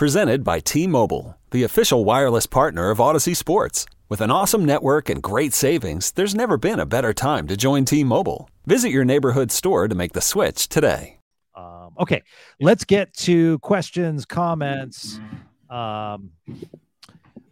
Presented by T-Mobile, the official wireless partner of Audacy Sports. With an awesome network and great savings, there's never been a better time to join T-Mobile. Visit your neighborhood store to make the switch today. Um, okay, let's get to questions, comments. Um,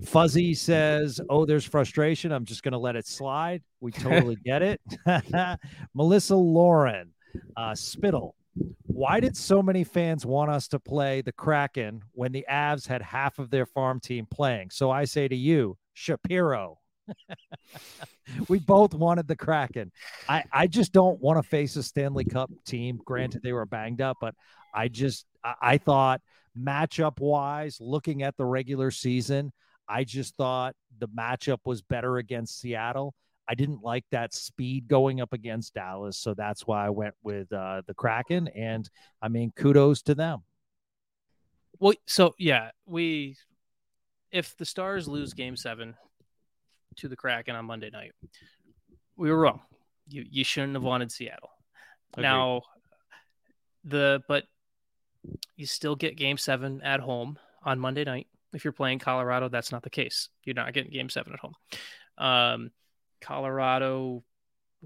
Fuzzy says, "Oh, there's frustration. I'm just going to let it slide. We totally get it." Melissa Lauren, uh, Spittle. Why did so many fans want us to play the Kraken when the Avs had half of their farm team playing? So I say to you, Shapiro. we both wanted the Kraken. I, I just don't want to face a Stanley Cup team. Granted, they were banged up, but I just I, I thought matchup wise, looking at the regular season, I just thought the matchup was better against Seattle. I didn't like that speed going up against Dallas, so that's why I went with uh, the Kraken. And I mean, kudos to them. Well, so yeah, we if the Stars lose Game Seven to the Kraken on Monday night, we were wrong. You you shouldn't have wanted Seattle. Agreed. Now, the but you still get Game Seven at home on Monday night. If you're playing Colorado, that's not the case. You're not getting Game Seven at home. Um, Colorado,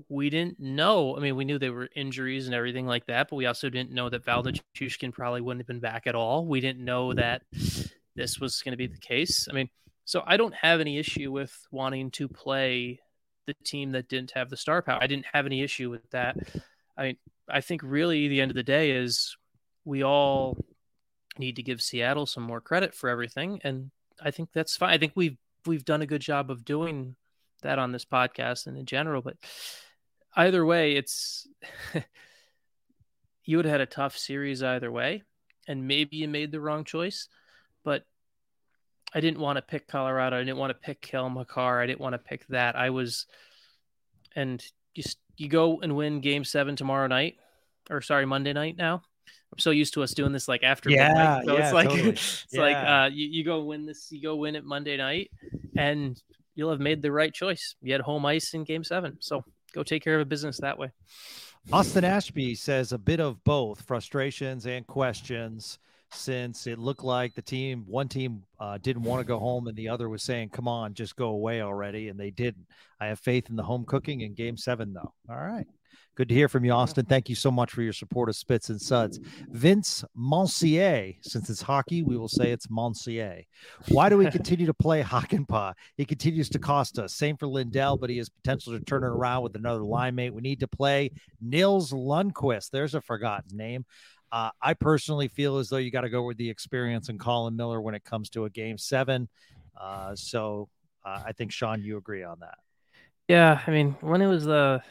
we didn't know. I mean, we knew there were injuries and everything like that, but we also didn't know that Val Nichushkin probably wouldn't have been back at all. We didn't know that this was going to be the case. I mean, so I don't have any issue with wanting to play the team that didn't have the star power. I didn't have any issue with that. I mean, I think really the end of the day is we all need to give Seattle some more credit for everything, and I think that's fine. I think we've we've done a good job of doing that on this podcast and in general. But either way, it's you would have had a tough series either way, and maybe you made the wrong choice. But I didn't want to pick Colorado. I didn't want to pick Cale Makar. I didn't want to pick that. I was, and just you go and win Game Seven tomorrow night, or sorry, Monday night. Now I'm so used to us doing this like after Yeah, midnight. So yeah, it's like totally. it's like uh, you, you go win this, you go win it Monday night, and you'll have made the right choice. You had home ice in Game Seven, so go take care of a business that way. Austin Ashby says a bit of both frustrations and questions since it looked like the team, one team uh, didn't want to go home and the other was saying, come on, just go away already. And they didn't. I have faith in the home cooking in game seven, though. All right. Good to hear from you, Austin. Thank you so much for your support of Spits and Suds. Vince Monsier, since it's hockey, we will say it's Monsier. Why do we continue to play Hakanpää? He continues to cost us. Same for Lindell, but he has potential to turn it around with another line mate. We need to play Nils Lundkvist. There's a forgotten name. Uh, I personally feel as though you got to go with the experience and Colin Miller when it comes to a game seven. Uh, so uh, I think Sean, you agree on that. Yeah, I mean, when it was the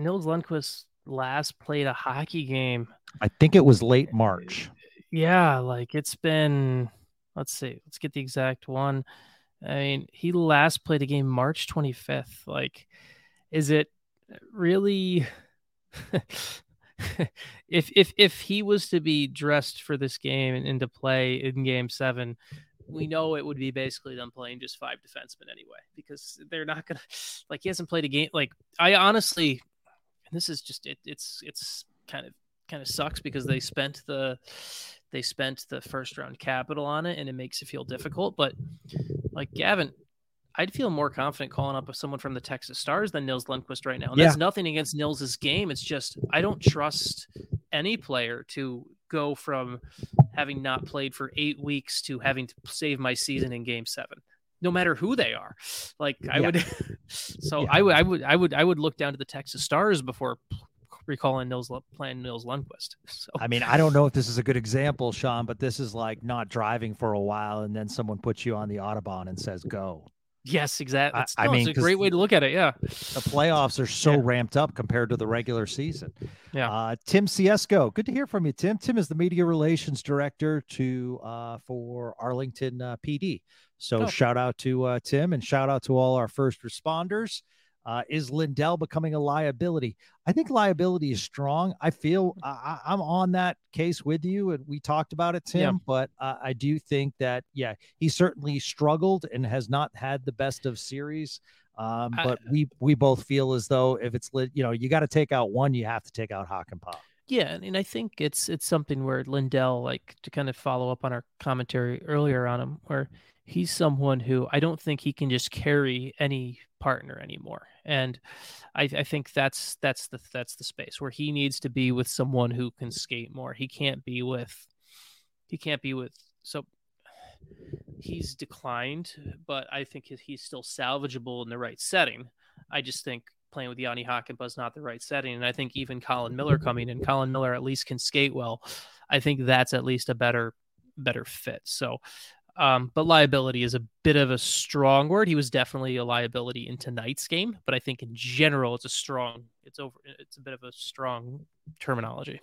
Nils Lundkvist last played a hockey game, I think it was late uh, March. yeah, like it's been. Let's see. Let's get the exact one. I mean, he last played a game March 25th. Like, is it really? if if if he was to be dressed for this game and into play in Game Seven, we know it would be basically them playing just five defensemen anyway, because they're not gonna like he hasn't played a game. Like I honestly, and this is just it, it's it's kind of kind of sucks because they spent the they spent the first round capital on it and it makes it feel difficult. But like Gavin, I'd feel more confident calling up someone from the Texas Stars than Nils Lundkvist right now. And that's nothing against Nils's game. It's just I don't trust any player to go from having not played for eight weeks to having to save my season in game seven no matter who they are. Like I Yeah. would, so Yeah. I would, I would, I would, I would look down to the Texas Stars before recalling Nils playing Nils Lundkvist. So I mean, I don't know if this is a good example, Sean, but this is like not driving for a while and then someone puts you on the Autobahn and says go. yes, exactly. I- It's, I no, mean, it's a great way to look at it. Yeah, The playoffs are so Yeah. ramped up compared to the regular season. Yeah. Uh, Tim Ciesco, good to hear from you, Tim. Tim is the media relations director to uh, for Arlington uh, PD. So Oh. shout out to uh, Tim and shout out to all our first responders. Uh, is Lindell becoming a liability? I think liability is strong. I feel I, I- I'm on that case with you, and we talked about it, Tim. Yeah. But uh, I do think that yeah, he certainly struggled and has not had the best of series. Um, I- but we we both feel as though if it's lit, you know, you got to take out one, you have to take out Hakanpää. yeah, and, and I think it's it's something where Lindell, like to kind of follow up on our commentary earlier on him, where he's someone who I don't think he can just carry any partner anymore, and I, I think that's that's the that's the space where he needs to be with someone who can skate more. He can't be with he can't be with so he's declined, but I think he's still salvageable in the right setting. I just think playing with Jani Hakanpää is not the right setting, and I think even Colin Miller coming in, Colin Miller at least can skate well. I think that's at least a better better fit. So, um, but liability is a bit of a strong word. He was definitely a liability in tonight's game, but I think in general it's a strong. It's over. It's a bit of a strong terminology.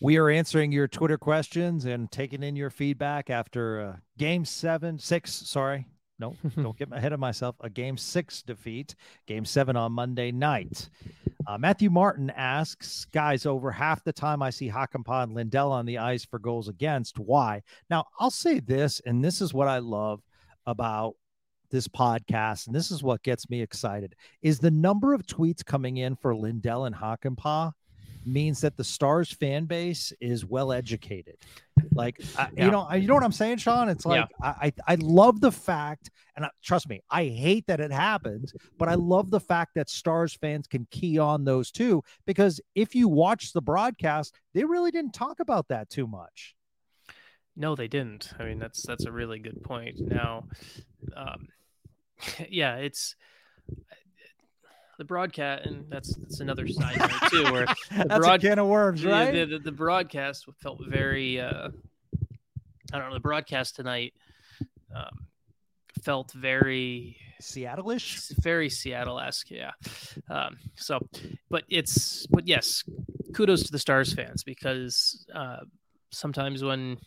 We are answering your Twitter questions and taking in your feedback after uh, game seven, six, sorry. No, don't get ahead of myself. A game six defeat, game seven on Monday night. Uh, Matthew Martin asks, guys, over half the time I see Hakanpää and Lindell on the ice for goals against. Why? Now, I'll say this, and this is what I love about this podcast, and this is what gets me excited, is the number of tweets coming in for Lindell and Hakanpää means that the Stars fan base is well educated. Like, I, Yeah. you know, I- you know what I'm saying, Sean? It's like I, I I love the fact, and I, trust me, I hate that it happens, but I love the fact that Stars fans can key on those too. Because if you watch the broadcast, they really didn't talk about that too much. No, they didn't. I mean, that's that's a really good point. Now, um, yeah, it's the broadcast, and that's that's another side note too, where That's broad- a can of worms, the, right? the, the, the broadcast felt very uh i don't know the broadcast tonight um felt very Seattle-ish. very seattle-esque yeah um so but it's but yes kudos to the stars fans because uh sometimes when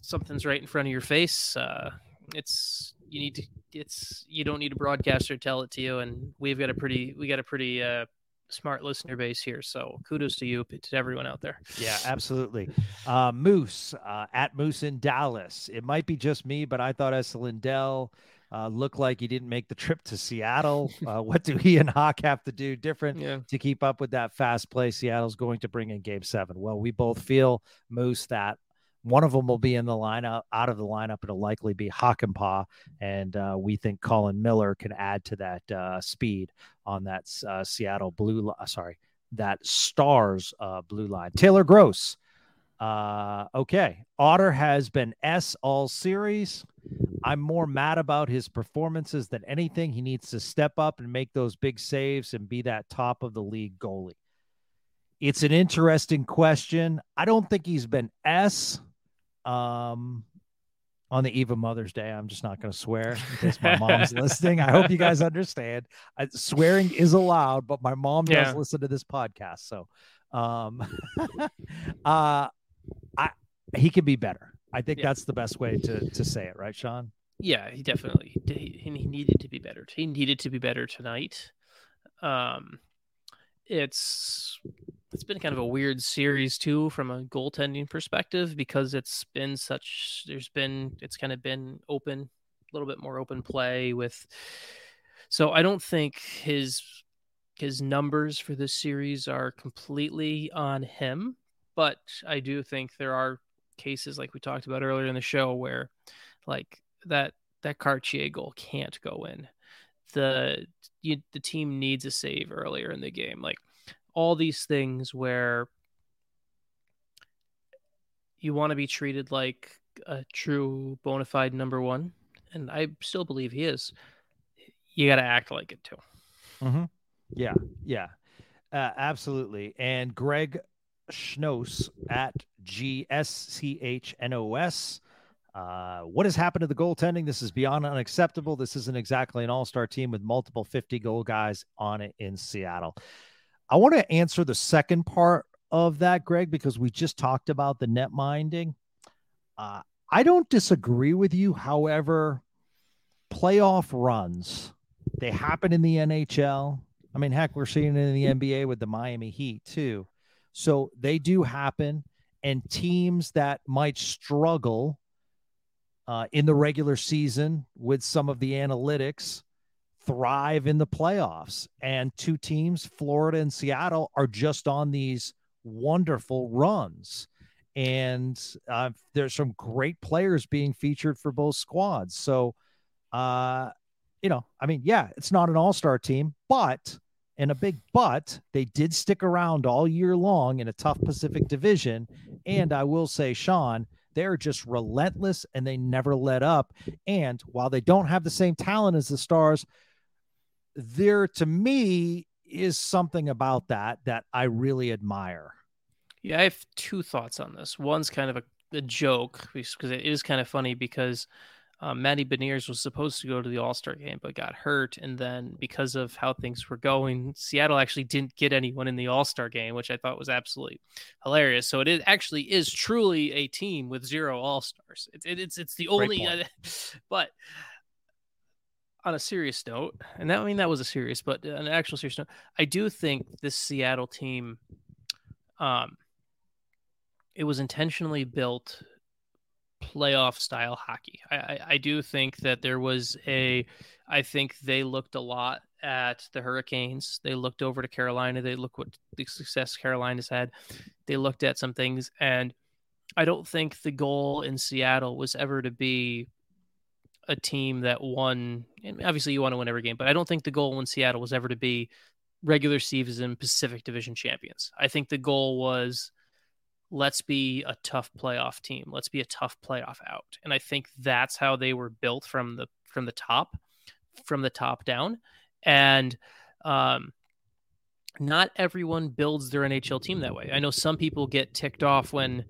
something's right in front of your face uh it's you need to it's you don't need a broadcaster to tell it to you and we've got a pretty we got a pretty uh smart listener base here so kudos to you to everyone out there Yeah, absolutely. Uh, Moose uh, at Moose in Dallas. It might be just me, but I thought Esa Lindell uh, looked like he didn't make the trip to Seattle. Uh, what do he and Hawk have to do different yeah to keep up with that fast play Seattle's going to bring in Game Seven? Well, we both feel Moose that one of them will be in the lineup. Out of the lineup, it'll likely be Hakanpää, and uh, we think Colin Miller can add to that uh, speed on that uh, Seattle blue. Li- sorry, that Stars uh, blue line. Taylor Gross. Uh, okay, Otter has been S all series. I'm more mad about his performances than anything. He needs to step up and make those big saves and be that top of the league goalie. It's an interesting question. I don't think he's been S. Um, on the eve of Mother's Day, I'm just not going to swear in case my mom's listening. I hope you guys understand. I, swearing is allowed, but my mom does listen to this podcast, so um, uh, I he can be better. I think Yeah. that's the best way to to say it, right, Sean? Yeah, he definitely he, he needed to be better. He needed to be better tonight. Um, it's it's been kind of a weird series too from a goaltending perspective because it's been such. There's been it's kind of been open, a little bit more open play with. So I don't think his his numbers for this series are completely on him, but I do think there are cases like we talked about earlier in the show where like that that Cartier goal can't go in. The you, the team needs a save earlier in the game. Like all these things where you want to be treated like a true bona fide number one, and I still believe he is. You got to act like it too. Mm-hmm. Yeah, yeah, uh, absolutely. And Greg Schnos at G S C H N O S. Uh, what has happened to the goaltending? This is beyond unacceptable. This isn't exactly an all star team with multiple 50 goal guys on it in Seattle. I want to answer the second part of that, Greg, because we just talked about the net minding. Uh, I don't disagree with you. However, playoff runs, they happen in the NHL. I mean, heck, we're seeing it in the NBA with the Miami Heat too. So they do happen. And teams that might struggle uh, in the regular season with some of the analytics thrive in the playoffs. And two teams, Florida and Seattle, are just on these wonderful runs. And uh, there's some great players being featured for both squads. So, uh, you know, I mean, yeah, it's not an all star team, but, and a big but, they did stick around all year long in a tough Pacific division. And I will say, Sean, they're just relentless and they never let up. And while they don't have the same talent as the Stars, there to me is something about that that I really admire. Yeah, I have two thoughts on this. One's kind of a, a joke because it is kind of funny because um, Matty Beniers was supposed to go to the All Star game but got hurt, and then because of how things were going, Seattle actually didn't get anyone in the All Star game, which I thought was absolutely hilarious. So it is, actually is truly a team with zero All Stars. It, it, it's it's the only, uh, but on a serious note, and that I mean that was a serious, but an actual serious note, I do think this Seattle team, um, it was intentionally built playoff style hockey. I, I, I do think that there was a, I think they looked a lot at the Hurricanes. They looked over to Carolina. They look what the success Carolina's had. They looked at some things, and I don't think the goal in Seattle was ever to be a team that won. And obviously, you want to win every game, but I don't think the goal in Seattle was ever to be regular season Pacific Division champions. I think the goal was let's be a tough playoff team. Let's be a tough playoff out. And I think that's how they were built from the from the top, from the top down. And um, not everyone builds their NHL team that way. I know some people get ticked off when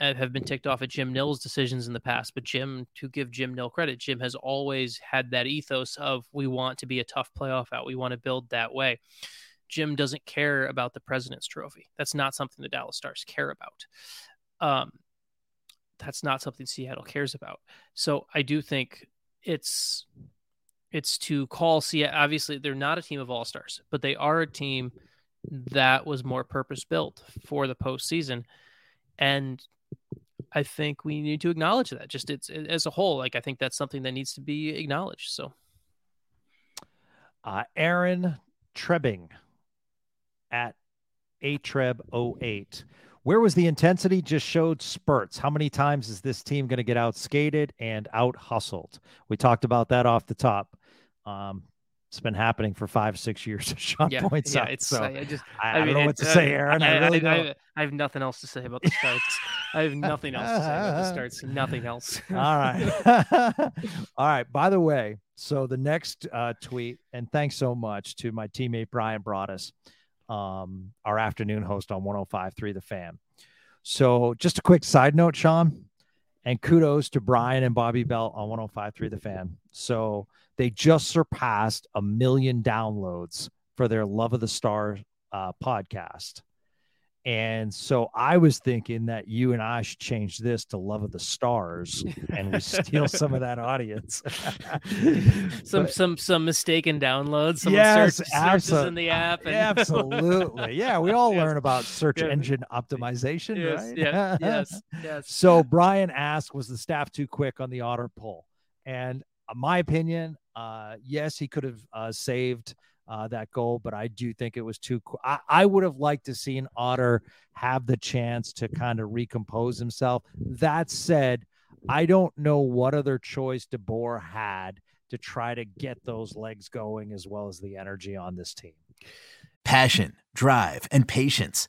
have been ticked off at Jim Nill's decisions in the past, but Jim, to give Jim Nill credit, Jim has always had that ethos of we want to be a tough playoff out. We want to build that way. Jim doesn't care about the President's Trophy. That's not something the Dallas Stars care about. Um, that's not something Seattle cares about. So I do think it's it's to call Seattle. Obviously, they're not a team of all stars, but they are a team that was more purpose built for the postseason, and I think we need to acknowledge that. Just it's as a whole, like I think that's something that needs to be acknowledged. So, uh, Aaron Trebbing at atreb08. Where was the intensity? Just showed spurts. How many times is this team going to get out skated and out hustled? We talked about that off the top. Um, it's been happening for five, six years. Sean yeah, points yeah, out. It's, so I, just, I, I, I don't know what to say, Aaron. I, really I, I, have nothing else to say about the starts. I have nothing else to say about the starts. Nothing else. All right. All right. By the way, so the next uh, tweet, and thanks so much to my teammate Brian Broaddus um, our afternoon host on 105.3 The Fan. So, just a quick side note, Sean, and kudos to Brian and Bobby Belt on 105.3 The Fan. So, they just surpassed a million downloads for their Love of the Stars uh, podcast. And so I was thinking that you and I should change this to Love of the Stars and we steal some of that audience. some but, some some mistaken downloads, some yes, search, searches in the app. And... absolutely. Yeah, we all yes. learn about search yeah. engine optimization, yes, right? Yeah, yes, yes. So Brian asked, was the staff too quick on the otter pull? And my opinion, uh, yes, he could have uh, saved uh, that goal, but I do think it was too. I, I would have liked to see an Otter have the chance to kind of recompose himself. That said, I don't know what other choice DeBoer had to try to get those legs going as well as the energy on this team. Passion, drive, and patience.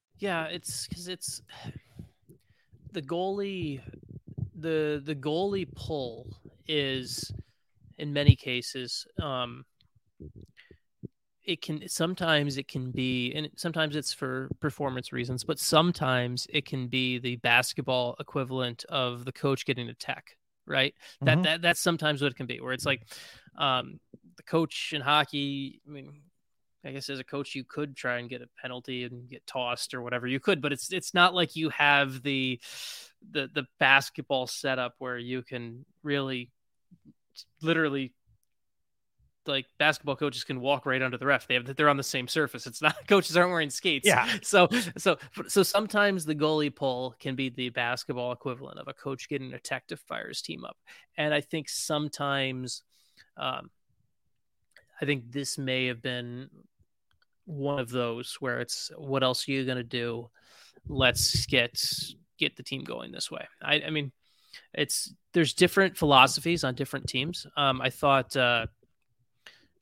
Yeah, it's because it's the goalie. the The goalie pull is, in many cases, um, it can sometimes it can be, and sometimes it's for performance reasons, but sometimes it can be the basketball equivalent of the coach getting a tech. Right. Mm-hmm. That that that's sometimes what it can be, where it's like, um, the coach in hockey. I mean, I guess as a coach you could try and get a penalty and get tossed or whatever you could, but it's it's not like you have the the the basketball setup where you can really literally like basketball coaches can walk right under the ref. They have they're on the same surface. It's not coaches aren't wearing skates. Yeah. So so so sometimes the goalie pull can be the basketball equivalent of a coach getting a tech to fire his team up. And I think sometimes um I think this may have been one of those where it's what else are you going to do? Let's get get the team going this way. I, I mean, it's there's different philosophies on different teams. Um, I thought uh,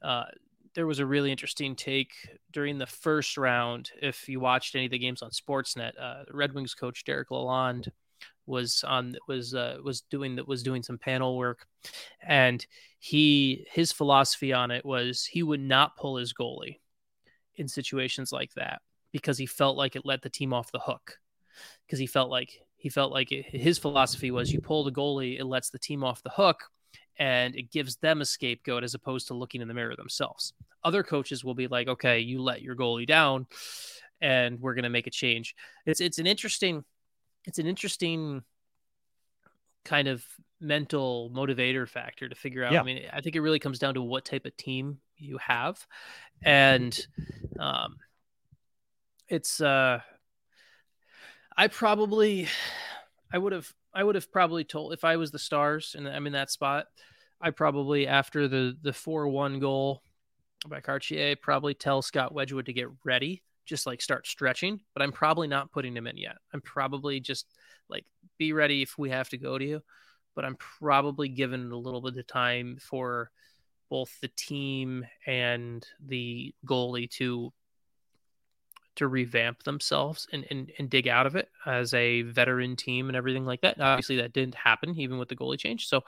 uh, there was a really interesting take during the first round. If you watched any of the games on Sportsnet, uh, Red Wings coach Derek Lalonde was on was uh, was doing that was doing some panel work, and he his philosophy on it was he would not pull his goalie in situations like that because he felt like it let the team off the hook. Because he felt like he felt like it, his philosophy was you pull the goalie it lets the team off the hook and it gives them a scapegoat as opposed to looking in the mirror themselves. Other coaches will be like okay you let your goalie down and we're going to make a change. It's it's an interesting it's an interesting kind of mental motivator factor to figure out. Yeah. I mean, I think it really comes down to what type of team you have, and um, it's uh, I probably I would have I would have probably told if I was the Stars and I'm in that spot, I probably after the the four one goal by Cartier probably tell Scott Wedgewood to get ready, just like start stretching. But I'm probably not putting him in yet. I'm probably just like be ready if we have to go to you but I'm probably given a little bit of time for both the team and the goalie to to revamp themselves and, and, and dig out of it as a veteran team and everything like that. Obviously, that didn't happen even with the goalie change. So,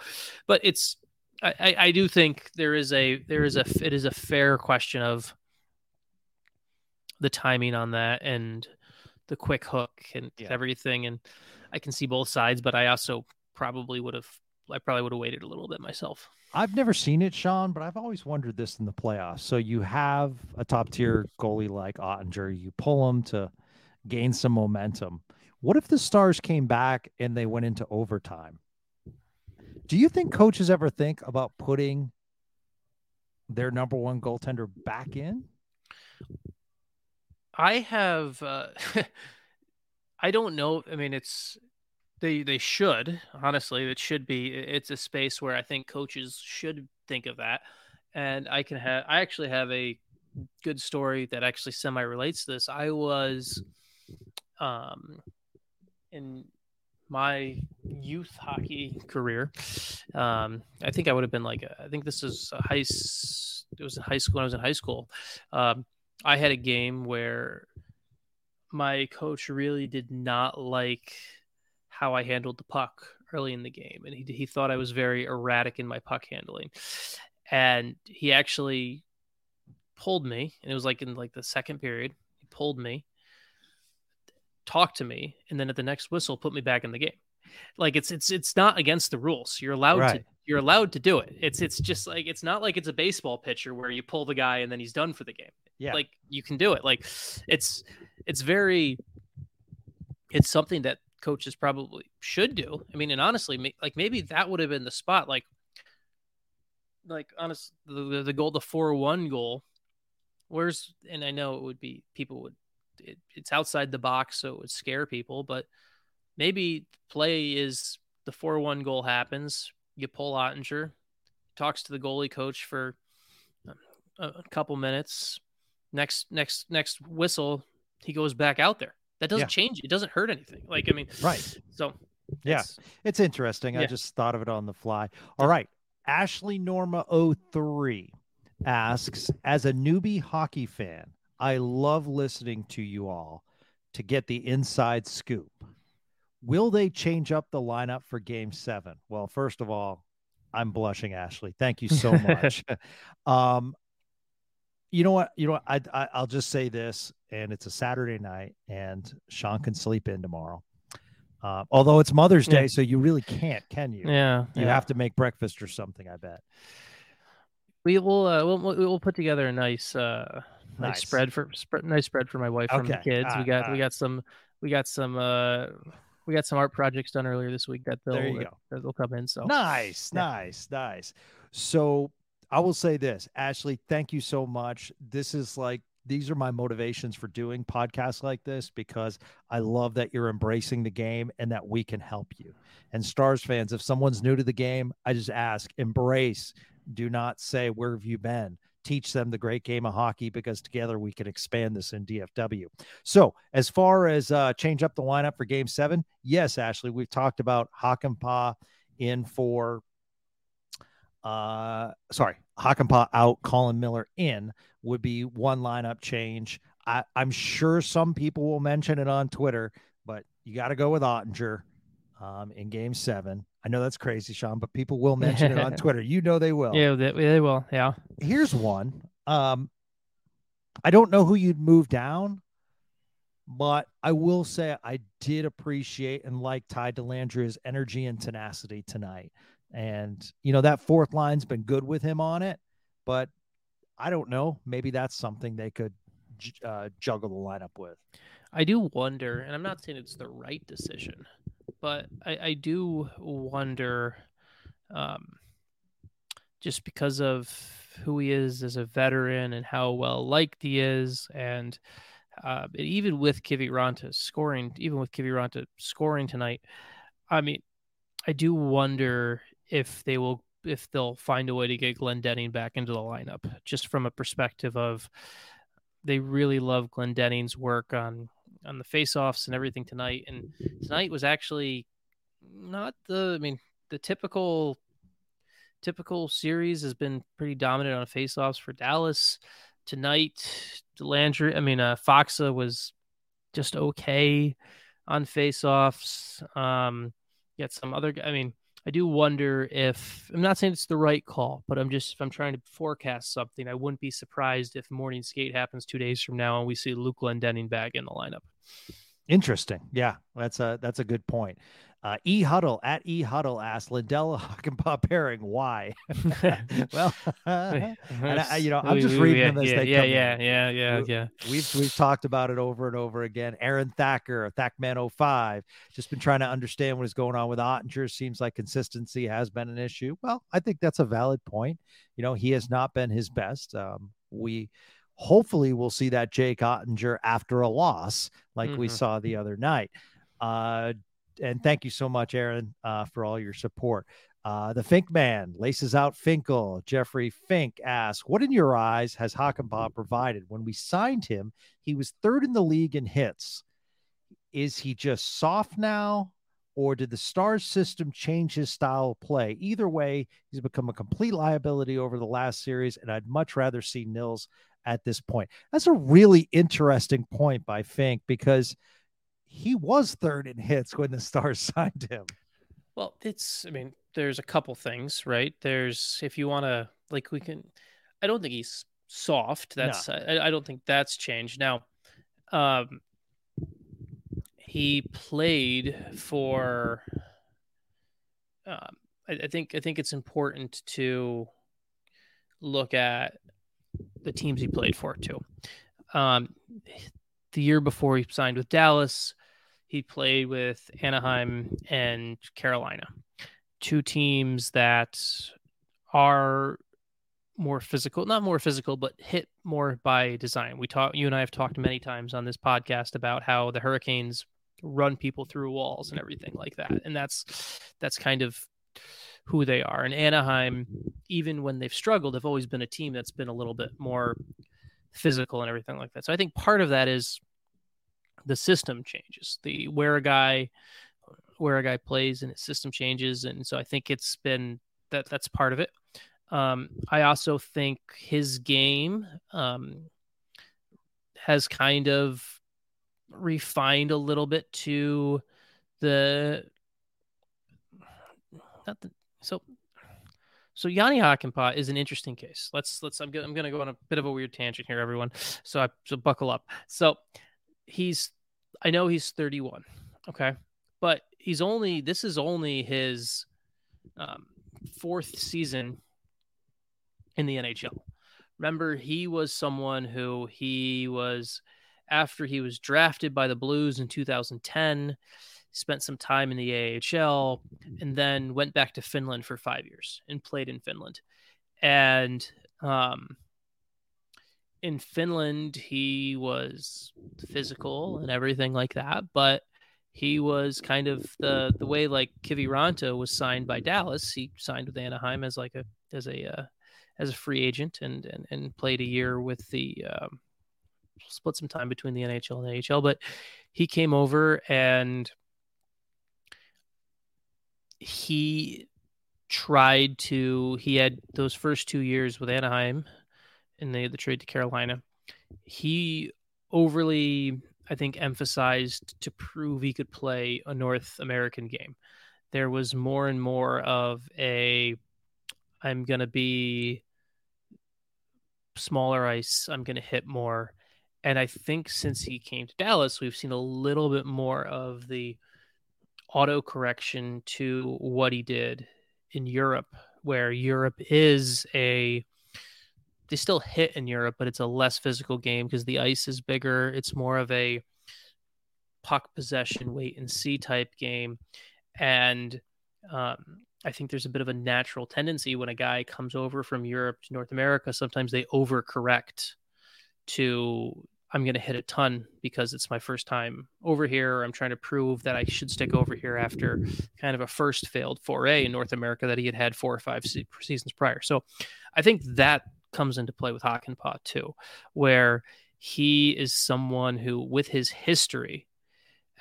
but it's I, I do think there is a there is a it is a fair question of the timing on that and the quick hook and yeah. everything. And I can see both sides, but I also probably would have I probably would have waited a little bit myself. I've never seen it, Sean, but I've always wondered this in the playoffs. So you have a top tier goalie like Oettinger, you pull him to gain some momentum. What if the Stars came back and they went into overtime? Do you think coaches ever think about putting their number one goaltender back in? I have. Uh, I don't know. I mean, it's they they should honestly. It should be. It's a space where I think coaches should think of that. And I can have. I actually have a good story that actually semi relates to this. I was, um, in my youth hockey career. Um, I think I would have been like, I think this is a high. It was in high school. When I was in high school. Um, I had a game where my coach really did not like how I handled the puck early in the game, and he he thought I was very erratic in my puck handling, and he actually pulled me, and it was like in like the second period, he pulled me, talked to me, and then at the next whistle, put me back in the game. Like it's it's it's not against the rules. You're allowed right. to you're allowed to do it. It's it's just like it's not like it's a baseball pitcher where you pull the guy and then he's done for the game. Yeah. Like you can do it. Like it's it's very it's something that coaches probably should do. I mean, and honestly, like maybe that would have been the spot. Like, like honest, the the goal, the four one goal. Where's and I know it would be people would it, it's outside the box, so it would scare people. But maybe play is the four one goal happens. You pull Oettinger, talks to the goalie coach for um, a, a couple minutes. Next next next whistle, he goes back out there that doesn't Yeah. change. It doesn't hurt anything. Like I mean, Right. So Yeah. it's- It's interesting. I just thought of it on the fly. All right. Ashley Norma 03 asks As a newbie hockey fan, I love listening to you all to get the inside scoop. Will they change up the lineup for game seven? Well, first of all, I'm blushing, Ashley. Thank you so much. um, you know what? You know what? I, I I'll just say this, and it's a Saturday night, and Sean can sleep in tomorrow. Uh, although it's Mother's Yeah. Day, so you really can't, can you? yeah, You yeah. have to make breakfast or something. I bet. we will uh, we'll we'll put together a nice uh nice, Nice. spread for spread nice spread for my wife from the Okay. kids. we got we got some we got some uh we got some art projects done earlier this week that they'll There you that, go. that they'll come in. So Nice, Yeah. nice, nice. So I will say this, Ashley, thank you so much. This is like these are my motivations for doing podcasts like this because I love that you're embracing the game and that we can help you. And Stars fans, if someone's new to the game, I just ask, embrace. Do not say, Where have you been? Teach them the great game of hockey because together we can expand this in DFW. So, as far as uh, change up the lineup for game seven, yes, Ashley, we've talked about Hakanpaa in for uh sorry Hakanpaa out Colin Miller in would be one lineup change I, I'm sure some people will mention it on Twitter but you got to go with Oettinger um in game seven I know that's crazy Sean but people will mention it on Twitter you know they will yeah, they, they will. Yeah, here's one. Um, I don't know who you'd move down, but I will say I did appreciate and like Ty Dellandrea's energy and tenacity tonight. And you know that fourth line's been good with him on it, but I don't know. Maybe that's something they could uh, juggle the lineup with. I do wonder, and I'm not saying it's the right decision, but I, I do wonder, um, just because of who he is as a veteran and how well liked he is, and uh, and even with Kiviranta scoring, even with Kiviranta scoring tonight, I mean, I do wonder if they will if they'll find a way to get Glendening back into the lineup, just from a perspective of they really love Glendening's work on on the face-offs and everything tonight. And tonight was actually not the I mean the typical typical series has been pretty dominant on face-offs for Dallas. Tonight, Dellandrea, I mean uh Faksa was just okay on face-offs. Um yet some other I mean I do wonder if I'm not saying it's the right call, but I'm just if I'm trying to forecast something, I wouldn't be surprised if morning skate happens two days from now and we see Luke Glendening back in the lineup. Interesting. Yeah, that's a that's a good point. Uh, e Huddle at E Huddle asked Lindell Hakanpää pairing why. well, and I, you know, I'm just reading yeah, them as yeah, they yeah, come yeah, yeah, yeah, We- yeah. We've we've talked about it over and over again. Aaron Thacker, Thackman05, just been trying to understand what is going on with Oettinger. Seems like consistency has been an issue. Well, I think that's a valid point. You know, he has not been his best. Um, we hopefully will see that Jake Oettinger after a loss, like we Mhm. saw the other night. Uh, and thank you so much, Aaron, uh, for all your support. Uh, the Fink man laces out Finkel. Jeffrey Fink asks, What in your eyes has Hakanpää provided? When we signed him, he was third in the league in hits. Is he just soft now, or did the Stars system change his style of play? Either way, he's become a complete liability over the last series, and I'd much rather see Nils at this point. That's a really interesting point by Fink because he was third in hits when the Stars signed him. Well, it's, I mean, there's a couple things, right? There's, if you want to, like, we can, I don't think he's soft. No. That's, I, I don't think that's changed. Now, um, he played for, um, I, I think I think it's important to look at the teams he played for too. Um, the year before he signed with Dallas, he played with Anaheim and Carolina, two teams that are more physical, not more physical, but hit more by design. We talk, you and I have talked many times on this podcast about how the Hurricanes run people through walls and everything like that, and that's that's kind of who they are. And Anaheim, even when they've struggled, have always been a team that's been a little bit more physical and everything like that. So I think part of that is the system changes, the where a guy where a guy plays and his system changes, and so I think it's been that that's part of it. Um, I also think his game um, has kind of refined a little bit to the not the so so Jani Hakanpää is an interesting case. Let's let's I'm I'm gonna go on a bit of a weird tangent here, everyone. So I so buckle up. So he's I know he's 31, okay, but he's only this is only his um, fourth season in the NHL. Remember, he was someone who he was after he was drafted by the Blues in 2010, spent some time in the AHL, and then went back to Finland for five years and played in Finland. And um, in Finland, he was physical and everything like that, but he was kind of the the way like Kiviranta was signed by Dallas. He signed with Anaheim as like a as a uh, as a free agent and and, and played a year with the um, split some time between the NHL and the AHL. But he came over and he tried to. He had those first two years with Anaheim in the the trade to Carolina. He overly, I think, emphasized to prove he could play a North American game. There was more and more of a I'm going to be smaller ice. I'm going to hit more. And I think since he came to Dallas, we've seen a little bit more of the auto correction to what he did in Europe, where Europe is a they still hit in Europe, but it's a less physical game because the ice is bigger. It's more of a puck possession, wait and see type game. And um, I think there's a bit of a natural tendency when a guy comes over from Europe to North America. Sometimes they overcorrect to I'm going to hit a ton because it's my first time over here. I'm trying to prove that I should stick over here after kind of a first failed foray in North America that he had had four or five se- seasons prior. So I think that comes into play with Hakanpää too, where he is someone who, with his history,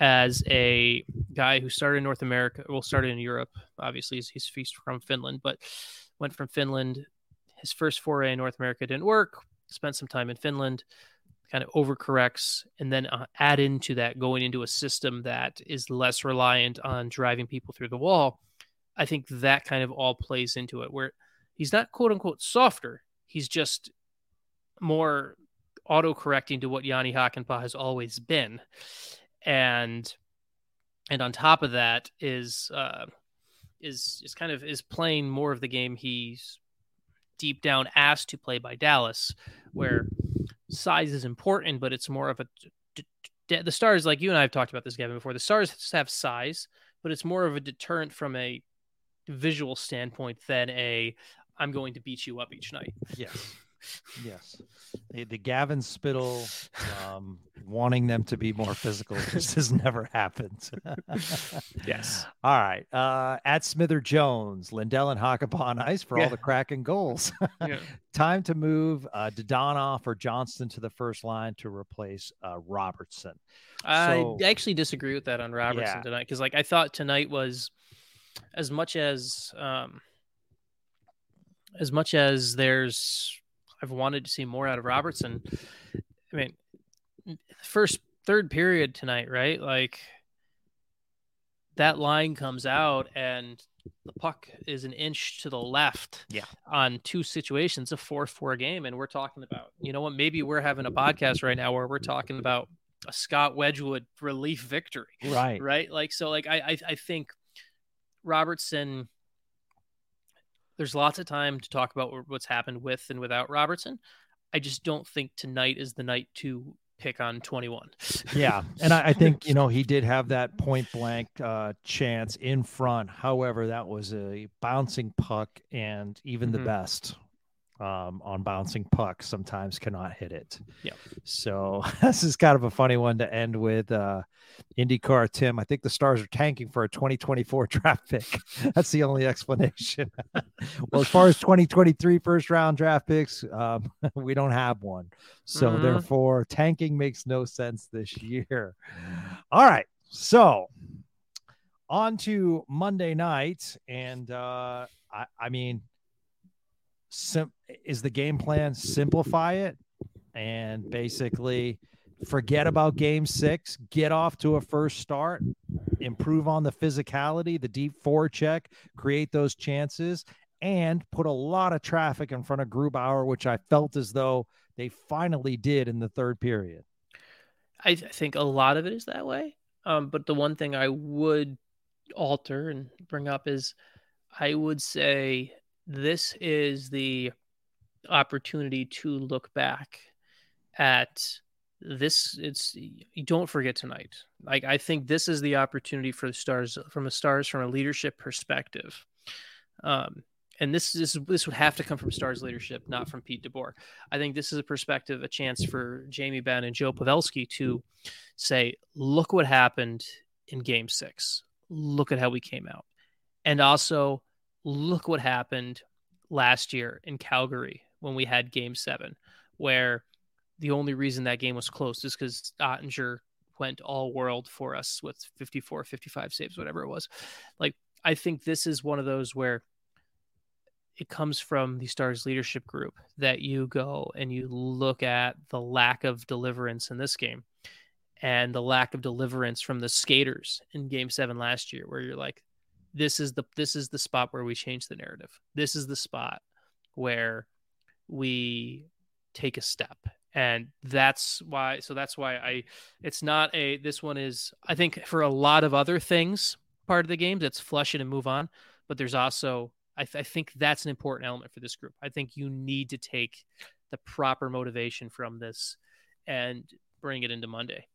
as a guy who started in North America, well, started in Europe. Obviously, he's, he's from Finland, but went from Finland. His first foray in North America didn't work. Spent some time in Finland, kind of overcorrects, and then uh, add into that going into a system that is less reliant on driving people through the wall. I think that kind of all plays into it, where he's not quote unquote softer. He's just more auto correcting to what Jani Hakanpää has always been and and on top of that is uh, is is kind of is playing more of the game he's deep down asked to play by Dallas, where size is important, but it's more of a the stars like you and I have talked about this Gavin before. The stars have size, but it's more of a deterrent from a visual standpoint than a I'm going to beat you up each night. Yes yes, the, the Gavin Spittle um, wanting them to be more physical just has never happened. yes. All right. Uh, at Smither Jones, Lindell and Hakanpää on ice for yeah. all the Kraken goals. yeah. Time to move uh, Dadonov or Johnston to the first line to replace uh, Robertson. So, I actually disagree with that on Robertson yeah. tonight because, like, I thought tonight was as much as um, as much as there's I've wanted to see more out of Robertson. I mean, first third period tonight, right? Like that line comes out and the puck is an inch to the left yeah on two situations a 4-4 game and we're talking about you know what maybe we're having a podcast right now where we're talking about a Scott Wedgewood relief victory right right like so like I I, I think Robertson there's lots of time to talk about what's happened with and without Robertson. I just don't think tonight is the night to pick on 21. yeah. And I, I, think, you know, he did have that point blank uh, chance in front. However, that was a bouncing puck, and even mm-hmm. the best um, on bouncing pucks sometimes cannot hit it. Yeah. So this is kind of a funny one to end with. Uh, IndyCar Tim, I think the Stars are tanking for a 2024 draft pick. That's the only explanation. well, as far as 2023 first round draft picks, um, we don't have one. So mm-hmm. therefore, tanking makes no sense this year. All right. So on to Monday night. And uh, I, I mean, sim- is the game plan simplify it and basically forget about game six, get off to a first start, improve on the physicality, the deep forecheck, create those chances, and put a lot of traffic in front of Grubauer, which I felt as though they finally did in the third period. I, th- think a lot of it is that way. Um, but the one thing I would alter and bring up is I would say this is the opportunity to look back at this. It's don't forget tonight. Like i think this is the opportunity for the stars from the stars from a leadership perspective. Um and this is this would have to come from stars leadership not from pete deboer. I think this is a perspective a chance for jamie benn and joe pavelski to say look what happened in game six. Look at how we came out. And also look what happened last year in calgary when we had game seven where the only reason that game was close is because Oettinger went all world for us with 54, 55 saves, whatever it was. Like, I think this is one of those where it comes from the Stars leadership group that you go and you look at the lack of deliverance in this game and the lack of deliverance from the skaters in game seven last year, where you're like, this is the this is the spot where we change the narrative. This is the spot where we take a step. And that's why so that's why i it's not a this one is i think for a lot of other things part of the game that's flush it and move on. But there's also I, th- I think that's an important element for this group. I think you need to take the proper motivation from this and bring it into monday.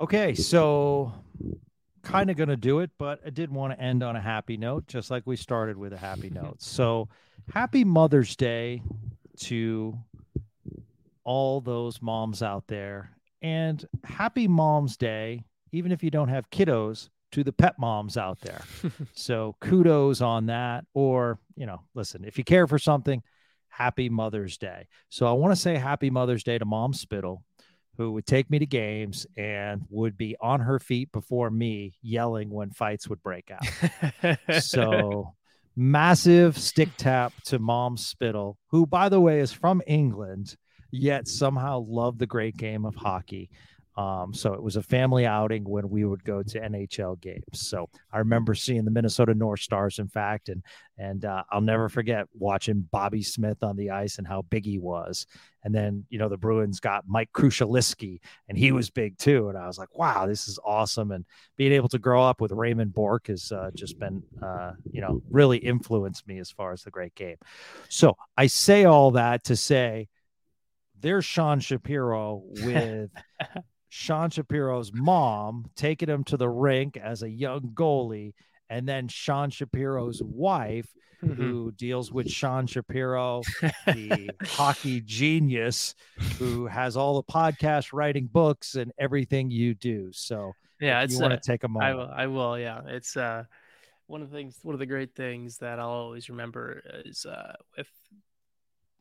Okay so kind of mm-hmm. going to do it but i did want to end on a happy note just like we started with a happy note so happy mother's day to all those moms out there. And happy Mom's Day, even if you don't have kiddos, to the pet moms out there. so kudos on that. Or, you know, listen, if you care for something, happy Mother's Day. So I want to say happy Mother's Day to Mom Spittle, who would take me to games and would be on her feet before me yelling when fights would break out. so massive stick tap to Mom Spittle, who, by the way, is from England yet somehow loved the great game of hockey. Um, so it was a family outing when we would go to NHL games. So I remember seeing the Minnesota North Stars, in fact, and and uh, I'll never forget watching Bobby Smith on the ice and how big he was. And then you know the Bruins got Mike Krushelnyski, and he was big too. And I was like, wow, this is awesome. And being able to grow up with Raymond Bourque has uh, just been, uh, you know, really influenced me as far as the great game. So I say all that to say there's Sean Shapiro with Sean Shapiro's mom taking him to the rink as a young goalie, and then Sean Shapiro's wife, mm-hmm. who deals with Sean Shapiro, the hockey genius, who has all the podcast writing books and everything you do. So yeah, it's you want to take a moment. I will, I will. Yeah, it's uh one of the things. One of the great things that I'll always remember is uh with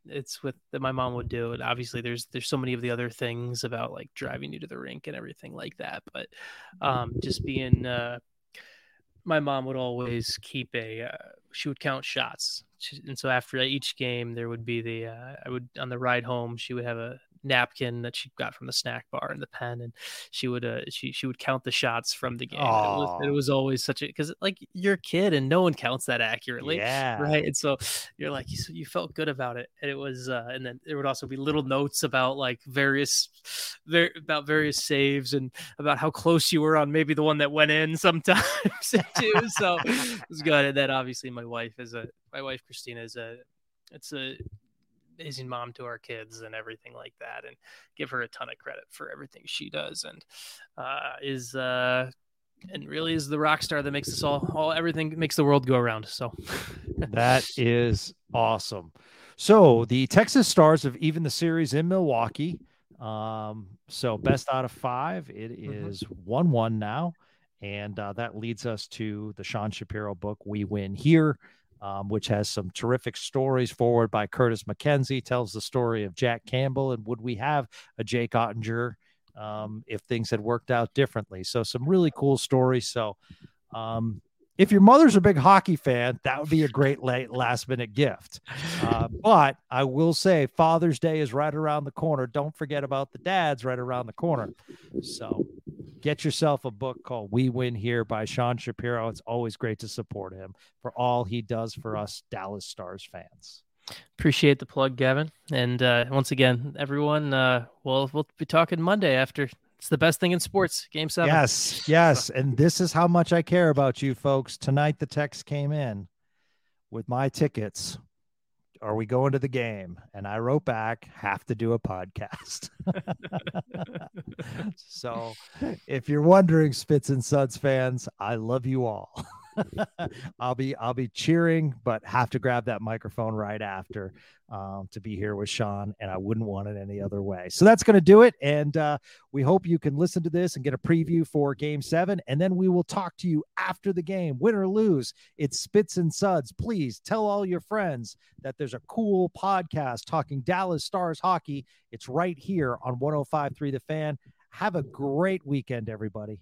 it's with that my mom would do. And obviously there's there's so many of the other things about like driving you to the rink and everything like that. But um just being uh my mom would always keep a uh, she would count shots and so after each game there would be the uh, i would on the ride home she would have a napkin that she got from the snack bar and the pen and she would uh she she would count the shots from the game. It was, it was, always such a because like you're a kid and no one counts that accurately yeah. right? And so you're like you, you felt good about it. And it was uh and then there would also be little notes about like various ver- about various saves and about how close you were on maybe the one that went in sometimes too so it was good. And then obviously my wife is a my wife Christina is a it's a amazing mom to our kids and everything like that and give her a ton of credit for everything she does and uh, is uh, and really is the rock star that makes us all all everything makes the world go around so. That is awesome. So the texas stars have even the series in milwaukee. Um so best out of five it is Mm-hmm. one one now and uh, that leads us to the sean shapiro book we win here um, which has some terrific stories foreword by curtis mckenzie tells the story of jack campbell and would we have a jake oettinger um, if things had worked out differently so some really cool stories so um, if your mother's a big hockey fan, that would be a great late last minute gift. Uh, but I will say Father's Day is right around the corner. Don't forget about the dads right around the corner. So get yourself a book called We Win Here by Sean Shapiro. It's always great to support him for all he does for us Dallas Stars fans. appreciate the plug Gavin and uh, once again everyone uh, we'll we'll be talking Monday after it's the best thing in sports game seven Yes, yes. And this is how much I care about you folks. Tonight, the text came in with my tickets. Are we going to the game? And I wrote back, have to do a podcast. so if you're wondering, Spits and Suds fans, I love you all. I'll be I'll be cheering, but have to grab that microphone right after um, to be here with Sean, and I wouldn't want it any other way. So that's going to do it, and uh, we hope you can listen to this and get a preview for Game Seven, and then we will talk to you after the game, win or lose. It's Spits and Suds. Please tell all your friends that there's a cool podcast talking Dallas Stars hockey. It's right here on 105.3 The Fan. Have a great weekend, everybody.